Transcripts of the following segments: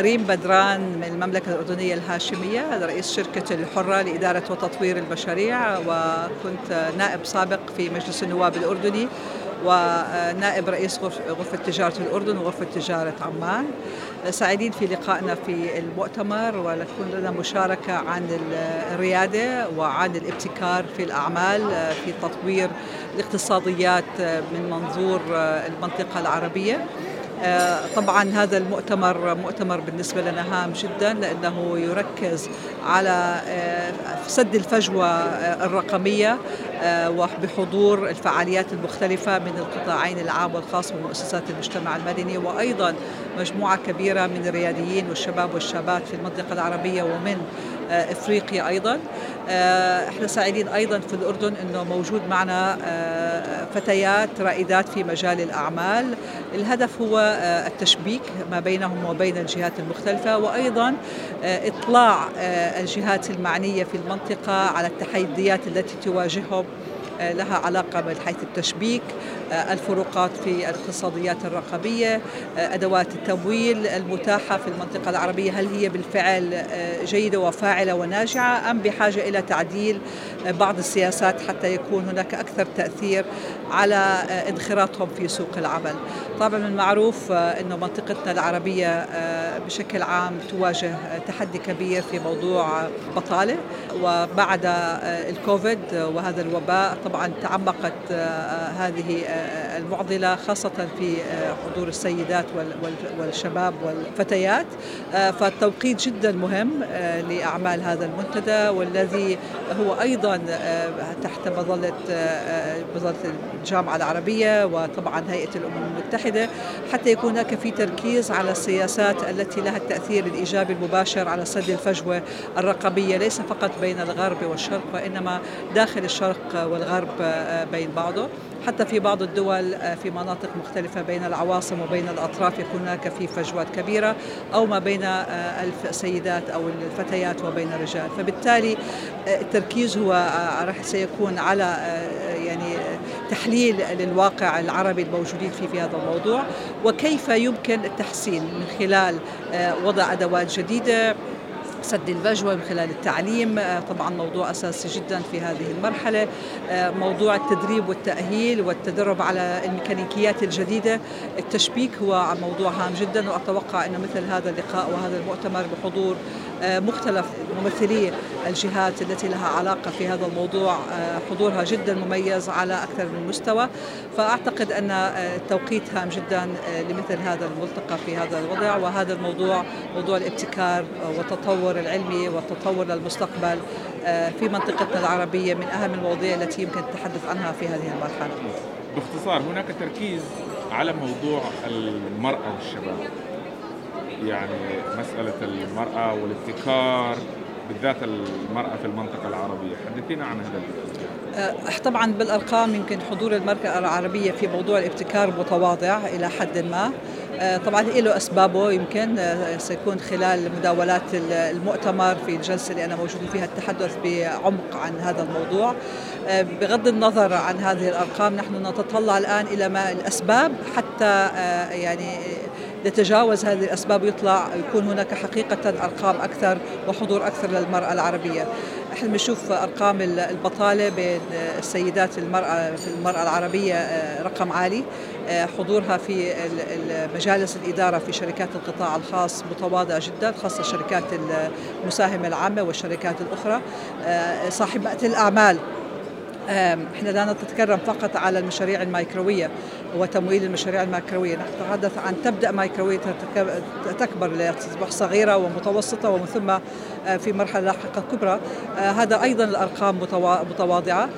ريم بدران من المملكة الأردنية الهاشمية رئيس شركة الحرة لإدارة وتطوير المشاريع وكنت نائب سابق في مجلس النواب الأردني ونائب رئيس غرفة تجارة الأردن وغرفة تجارة عمان. سعيدين في لقائنا في المؤتمر ولتكون لنا مشاركة عن الريادة وعن الابتكار في الأعمال في تطوير الاقتصاديات من منظور المنطقة العربية. طبعا هذا المؤتمر مؤتمر بالنسبة لنا هام جدا لأنه يركز على آه، سد الفجوة آه، الرقمية وبحضور الفعاليات المختلفة من القطاعين العام والخاص ومؤسسات المجتمع المدني وأيضا مجموعة كبيرة من الرياديين والشباب والشابات في المنطقة العربية ومن إفريقيا أيضا. إحنا سعيدين أيضا في الأردن إنه موجود معنا فتيات رائدات في مجال الأعمال. الهدف هو آه، التشبيك ما بينهم وبين الجهات المختلفة وأيضا آه، إطلاع آه، الجهات المعنية في المنطقة على التحديات التي تواجههم. لها علاقة من حيث التشبيك الفروقات في الاقتصاديات الرقمية أدوات التمويل المتاحة في المنطقة العربية. هل هي بالفعل جيدة وفاعلة وناجعة أم بحاجة إلى تعديل بعض السياسات حتى يكون هناك أكثر تأثير على انخراطهم في سوق العمل؟ طبعا من المعروف أنه منطقتنا العربية بشكل عام تواجه تحدي كبير في موضوع بطالة وبعد الكوفيد وهذا الوباء طبعا تعمقت هذه المعضلة خاصة في حضور السيدات والشباب والفتيات. فالتوقيت جدا مهم لأعمال هذا المنتدى والذي هو أيضا تحت مظلة مظلة الجامعة العربية وطبعا هيئة الأمم المتحدة حتى يكون هناك في تركيز على السياسات التي لها التأثير الإيجابي المباشر على سد الفجوة الرقمية ليس فقط بين الغرب والشرق وإنما داخل الشرق والغرب. بين بعضه. حتى في بعض الدول في مناطق مختلفة بين العواصم وبين الأطراف يكون هناك في فجوات كبيرة أو ما بين السيدات أو الفتيات وبين الرجال. فبالتالي التركيز هو راح سيكون على يعني تحليل للواقع العربي الموجودين فيه في هذا الموضوع. وكيف يمكن التحسين من خلال وضع أدوات جديدة سد الفجوة من خلال التعليم. آه، طبعا موضوع أساسي جدا في هذه المرحلة. آه، موضوع التدريب والتأهيل والتدرب على الميكانيكيات الجديدة. التشبيك هو موضوع هام جدا وأتوقع أن مثل هذا اللقاء وهذا المؤتمر بحضور آه، مختلف ممثلي الجهات التي لها علاقة في هذا الموضوع حضورها جدا مميز على أكثر من مستوى. فأعتقد أن التوقيت هام جدا لمثل هذا الملتقى في هذا الوضع. وهذا الموضوع موضوع الابتكار والتطور العلمي والتطور للمستقبل آه، في منطقتنا العربية من أهم المواضيع التي يمكن التحدث عنها في هذه المرحلة. باختصار هناك تركيز على موضوع المرأة والشباب. يعني مسألة المرأة والابتكار بالذات المرأة في المنطقة العربية. حدثينا عن هذا أه طبعا بالأرقام يمكن حضور المرأة العربية في موضوع الابتكار متواضع إلى حد ما. طبعا له أسبابه يمكن أه سيكون خلال مداولات المؤتمر في الجلسة اللي أنا موجود فيها التحدث بعمق عن هذا الموضوع. أه بغض النظر عن هذه الأرقام نحن نتطلع الآن إلى ما الأسباب حتى يعني نتجاوز هذه الأسباب ويطلع يكون هناك حقيقة أرقام أكثر وحضور أكثر للمرأة العربية. إحنا بنشوف أرقام البطالة بين السيدات المرأة في المرأة العربية آه، رقم عالي. آه، حضورها في مجالس الإدارة في شركات القطاع الخاص متواضع جدا خاصة الشركات المساهمة العامة والشركات الأخرى. آه، صاحبات الأعمال إحنا لا نتكلم فقط على المشاريع الميكروية وتمويل المشاريع الميكروية. نتحدث عن تبدأ ميكروية تكبر لتصبح صغيرة ومتوسطة ومن ثم آه، في مرحلة لاحقة كبرى. آه، هذا أيضا الأرقام متواضعة.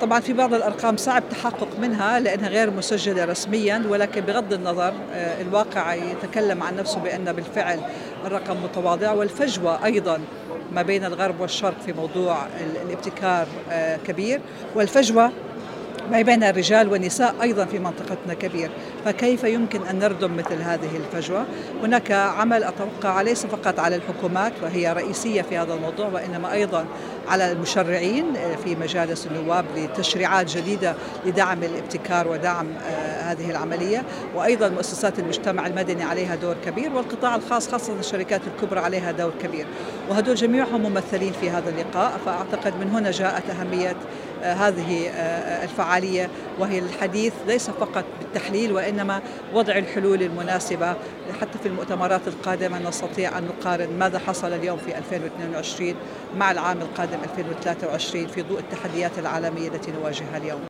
طبعا في بعض الأرقام صعب تحقق منها لأنها غير مسجلة رسميا ولكن بغض النظر آه، الواقع يتكلم عن نفسه بأن بالفعل الرقم متواضع والفجوة أيضا ما بين الغرب والشرق في موضوع الابتكار كبير. والفجوة ما بين الرجال والنساء أيضا في منطقتنا كبير. فكيف يمكن أن نردم مثل هذه الفجوة؟ هناك عمل أتوقع ليس فقط على الحكومات وهي رئيسية في هذا الموضوع وإنما أيضا على المشرعين في مجالس النواب لتشريعات جديدة لدعم الابتكار ودعم هذه العملية. وأيضا مؤسسات المجتمع المدني عليها دور كبير والقطاع الخاص خاصة الشركات الكبرى عليها دور كبير. وهدول جميعهم ممثلين في هذا اللقاء فأعتقد من هنا جاءت أهمية هذه الفعالية وهي الحديث ليس فقط بالتحليل وإنما وضع الحلول المناسبة حتى في المؤتمرات القادمة نستطيع أن نقارن ماذا حصل اليوم في 2022 مع العام القادم 2023 في ضوء التحديات العالمية التي نواجهها اليوم.